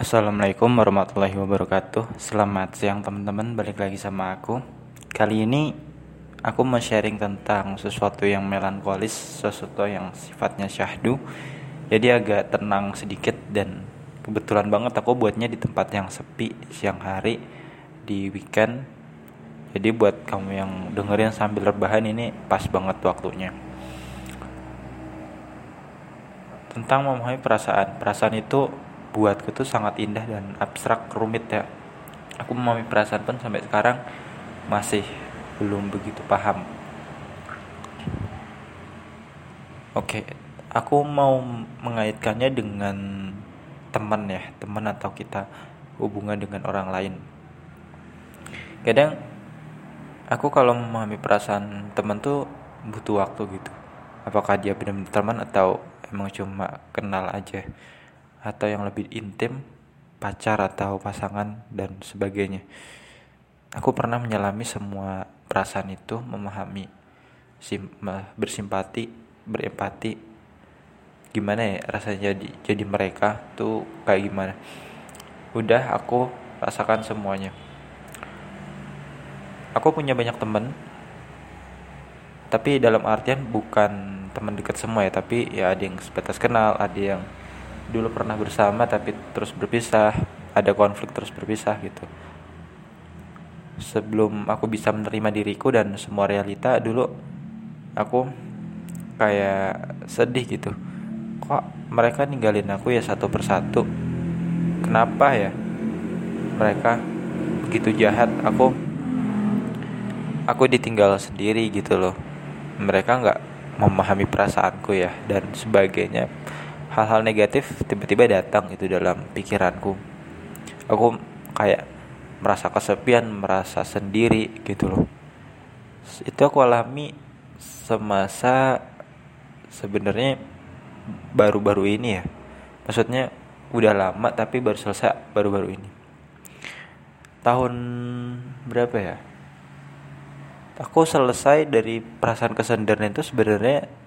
Assalamualaikum warahmatullahi wabarakatuh. Selamat siang teman-teman. Balik lagi sama aku. Kali ini Aku mau sharing tentang Sesuatu yang melankolis Sesuatu yang sifatnya syahdu. Jadi agak tenang sedikit Dan kebetulan banget aku buatnya di tempat yang sepi Siang hari Di weekend. Jadi buat kamu yang dengerin sambil rebahan Ini pas banget waktunya. Tentang memahami perasaan. Perasaan itu buatku tuh sangat indah dan abstrak rumit ya. Aku memahami perasaan pun sampai sekarang masih belum begitu paham. Oke aku mau mengaitkannya dengan teman ya teman atau kita hubungan dengan orang lain. Kadang aku kalau memahami perasaan teman tuh butuh waktu gitu. Apakah dia benar-benar teman atau emang cuma kenal aja atau yang lebih intim, pacar atau pasangan dan sebagainya. Aku pernah menyelami semua perasaan itu, memahami, sim, bersimpati, berempati. Gimana ya rasanya jadi jadi mereka tuh kayak gimana? Udah aku rasakan semuanya. Aku punya banyak temen tapi dalam artian bukan teman dekat semua ya tapi ya ada yang sebatas kenal ada yang dulu pernah bersama tapi terus berpisah ada konflik terus berpisah gitu. Sebelum aku bisa menerima diriku dan semua realita dulu aku kayak sedih gitu. Kok mereka ninggalin aku ya satu persatu? Kenapa ya mereka begitu jahat? Aku aku ditinggal sendiri gitu loh. Mereka nggak memahami perasaanku ya dan sebagainya hal-hal negatif tiba-tiba datang itu dalam pikiranku. Aku kayak merasa kesepian merasa sendiri gitu loh. Itu aku alami semasa sebenarnya baru-baru ini ya. Maksudnya udah lama tapi baru selesai baru-baru ini. Tahun berapa ya? Aku selesai dari perasaan kesendirian itu sebenarnya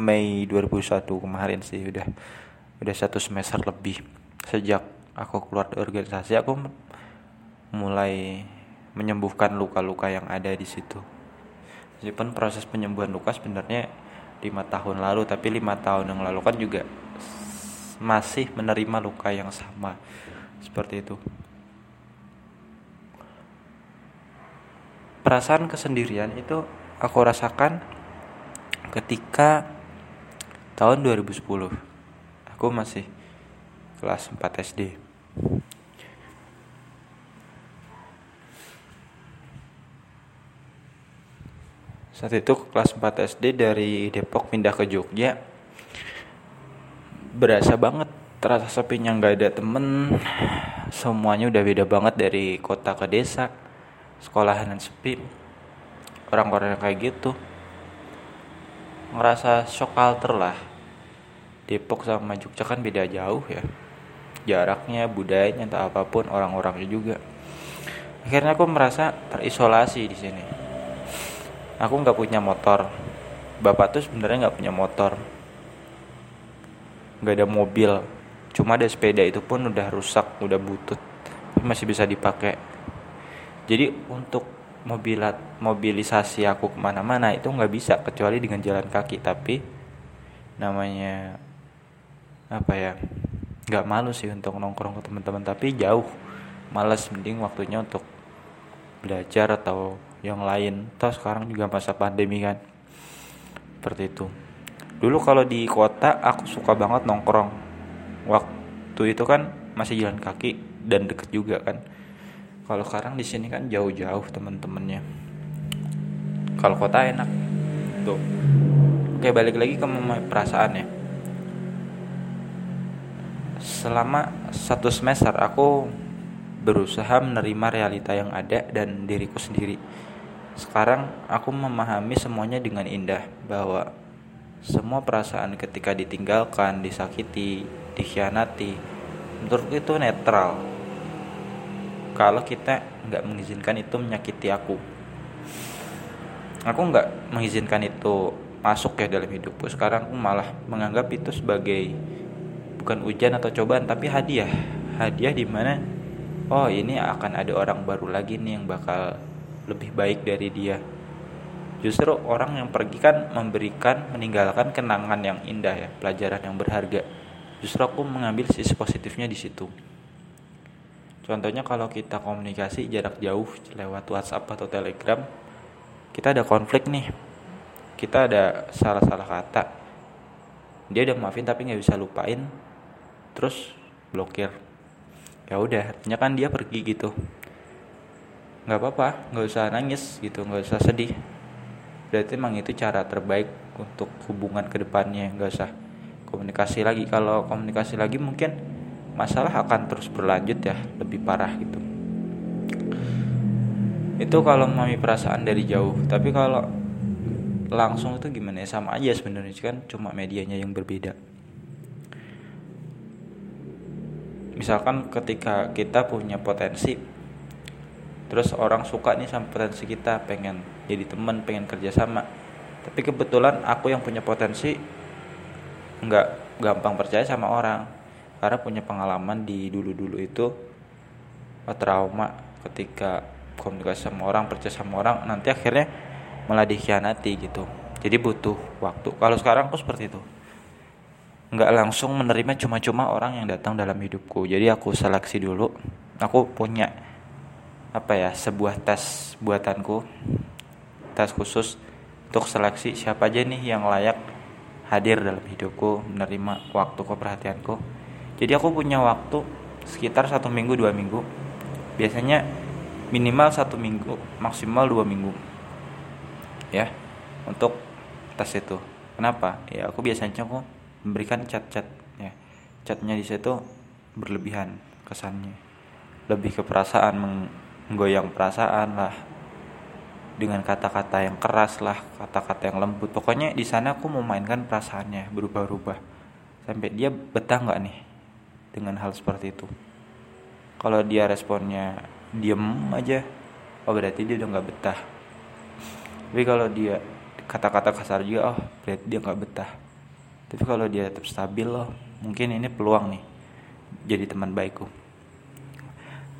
Mei 2001 kemarin sih udah udah satu semester lebih sejak aku keluar dari organisasi aku mulai menyembuhkan luka-luka yang ada di situ. Meskipun proses penyembuhan luka sebenarnya lima tahun lalu, tapi lima tahun yang lalu kan juga masih menerima luka yang sama seperti itu. Perasaan kesendirian itu aku rasakan ketika tahun 2010 aku masih kelas 4 SD saat itu kelas 4 SD dari Depok pindah ke Jogja. Berasa banget terasa sepinya nggak ada temen. Semuanya udah beda banget dari kota ke desa sekolahan dan sepi orang-orang kayak gitu. Ngerasa shock culture lah Depok sama Jogja kan beda jauh ya. Jaraknya budayanya atau apa pun orang-orangnya juga. Akhirnya aku merasa terisolasi di sini. Aku nggak punya motor. Bapak tuh sebenarnya nggak punya motor. Nggak ada mobil. Cuma ada sepeda itu pun udah rusak udah butut. Masih bisa dipakai. Jadi untuk mobilat mobilisasi aku ke mana-mana itu nggak bisa kecuali dengan jalan kaki. Tapi namanya apa ya nggak malu sih untuk nongkrong ke teman-teman tapi jauh. Malas mending waktunya untuk belajar atau yang lain. Toh sekarang juga masa pandemi kan. Seperti itu. Dulu kalau di kota aku suka banget nongkrong. Waktu itu kan masih jalan kaki dan deket juga kan. Kalau sekarang di sini kan jauh-jauh teman-temannya. Kalau kota enak. Tuh. Oke balik lagi ke perasaan ya selama satu semester aku berusaha menerima realita yang ada dan diriku sendiri. Sekarang aku memahami semuanya dengan indah bahwa semua perasaan ketika ditinggalkan, disakiti, dikhianati, menurutku itu netral. Kalau kita nggak mengizinkan itu menyakiti aku, aku nggak mengizinkan itu masuk ya dalam hidupku. Sekarang aku malah menganggap itu sebagai bukan ujian atau cobaan tapi hadiah. Hadiah di mana oh ini akan ada orang baru lagi nih yang bakal lebih baik dari dia. Justru orang yang pergi kan memberikan meninggalkan kenangan yang indah ya pelajaran yang berharga. Justru aku mengambil sisi positifnya di situ. Contohnya kalau kita komunikasi jarak jauh lewat WhatsApp atau Telegram kita ada konflik nih. Kita ada salah-salah kata. Dia udah maafin tapi nggak bisa lupain terus blokir. Ya udah artinya kan dia pergi gitu. Nggak apa-apa nggak usah nangis gitu nggak usah sedih. Berarti emang itu cara terbaik untuk hubungan ke depannya nggak usah komunikasi lagi. Kalau komunikasi lagi mungkin masalah akan terus berlanjut ya lebih parah gitu. Itu kalau mami perasaan dari jauh. Tapi kalau langsung itu gimana ya? Sama aja sebenarnya kan cuma medianya yang berbeda misalkan ketika kita punya potensi terus orang suka nih sama potensi kita pengen jadi teman pengen kerjasama tapi kebetulan aku yang punya potensi nggak gampang percaya sama orang. Karena punya pengalaman di dulu-dulu itu oh, trauma ketika komunikasi sama orang percaya sama orang nanti akhirnya malah dikhianati gitu. Jadi butuh waktu. Kalau sekarang aku seperti itu nggak langsung menerima cuma-cuma orang yang datang dalam hidupku. Jadi aku seleksi dulu. Aku punya apa ya sebuah tes buatanku tes khusus untuk seleksi siapa aja nih yang layak hadir dalam hidupku menerima waktuku perhatianku jadi aku punya waktu sekitar satu minggu dua minggu. Biasanya minimal satu minggu maksimal dua minggu ya untuk tes itu. Kenapa? Ya aku biasanya aku memberikan chat-chat ya. Chatnya di situ berlebihan kesannya. Lebih ke perasaan menggoyang perasaan lah. Dengan kata-kata yang keras lah kata-kata yang lembut. Pokoknya di sana aku memainkan perasaannya berubah-ubah. Sampai dia betah nggak nih dengan hal seperti itu? Kalau dia responnya diem aja oh berarti dia udah nggak betah. Tapi kalau dia kata-kata kasar juga oh berarti dia nggak betah tapi kalau dia tetap stabil loh mungkin ini peluang nih jadi teman baikku.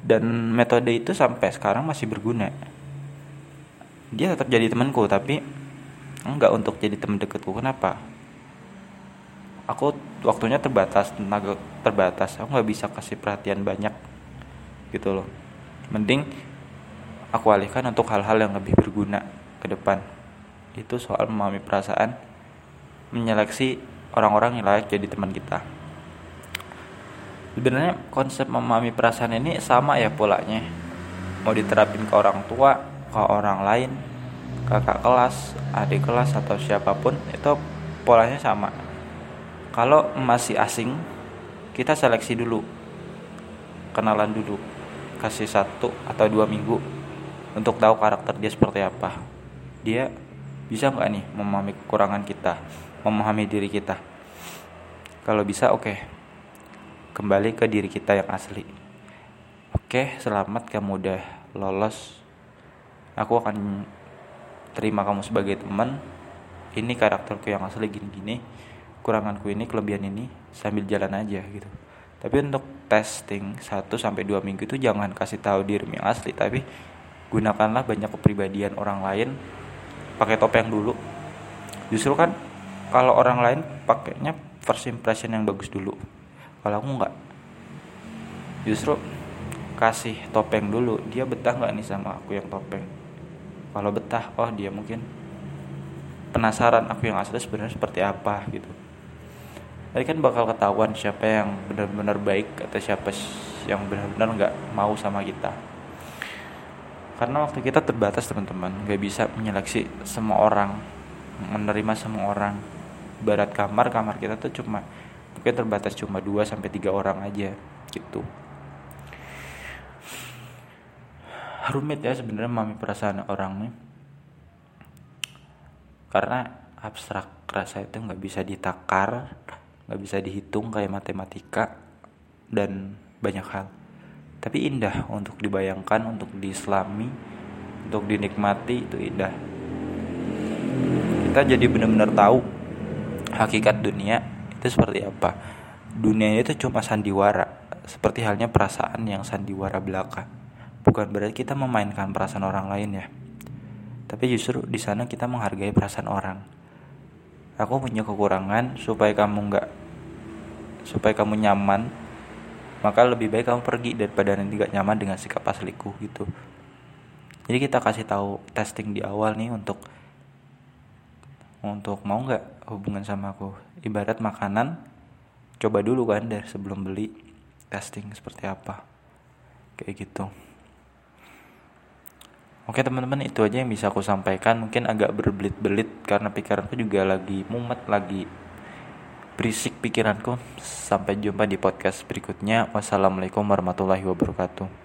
Dan metode itu sampai sekarang masih berguna. Dia tetap jadi temanku tapi enggak untuk jadi teman dekatku. Kenapa? Aku waktunya terbatas tenaga terbatas. Aku nggak bisa kasih perhatian banyak gitu loh. Mending aku alihkan untuk hal-hal yang lebih berguna ke depan. Itu soal memahami perasaan menyeleksi orang-orang yang layak jadi teman kita. Sebenarnya konsep memahami perasaan ini sama ya polanya. Mau diterapin ke orang tua ke orang lain kakak kelas adik kelas atau siapa pun itu polanya sama. Kalau masih asing kita seleksi dulu. Kenalan dulu. Kasih satu atau dua minggu untuk tahu karakter dia seperti apa. Dia bisa nggak nih memahami kekurangan kita memahami diri kita kalau bisa oke okay kembali ke diri kita yang asli. Oke, selamat kamu udah lolos. Aku akan terima kamu sebagai teman. Ini karakterku yang asli gini-gini. Kuranganku ini, kelebihan ini sambil jalan aja gitu. Tapi untuk testing 1 sampai 2 minggu itu jangan kasih tahu diri yang asli, tapi gunakanlah banyak kepribadian orang lain. Pakai topeng dulu. Justru kan kalau orang lain pakainya first impression yang bagus dulu. Kalau aku nggak. Justru kasih topeng dulu dia betah nggak nih sama aku yang topeng? Kalau betah oh dia mungkin penasaran aku yang asli sebenarnya seperti apa gitu. Tadi kan bakal ketahuan siapa yang benar-benar baik atau siapa yang benar-benar nggak mau sama kita. Karena waktu kita terbatas teman-teman. Nggak bisa menyeleksi semua orang menerima semua orang barat kamar kamar kita tuh cuma mungkin terbatas cuma 2 sampai 3 orang aja gitu. Rumit ya sebenarnya mami perasaan orang nih. Karena abstrak rasa itu nggak bisa ditakar nggak bisa dihitung kayak matematika dan banyak hal. Tapi indah untuk dibayangkan untuk diislami untuk dinikmati itu indah. Kita jadi benar-benar tahu hakikat dunia itu seperti apa dunia itu cuma sandiwara seperti halnya perasaan yang sandiwara belaka. Bukan berarti kita memainkan perasaan orang lain ya. Tapi justru di sana kita menghargai perasaan orang. Aku punya kekurangan supaya kamu nggak supaya kamu nyaman maka lebih baik kamu pergi daripada nanti gak nyaman dengan sikap asliku gitu jadi kita kasih tahu testing di awal nih untuk untuk mau nggak hubungan sama aku ibarat makanan coba dulu kan dari sebelum beli testing seperti apa kayak gitu Oke teman-teman itu aja yang bisa aku sampaikan mungkin agak berbelit-belit karena pikiranku juga lagi mumet lagi berisik pikiranku. Sampai jumpa di podcast berikutnya. Wassalamualaikum warahmatullahi wabarakatuh.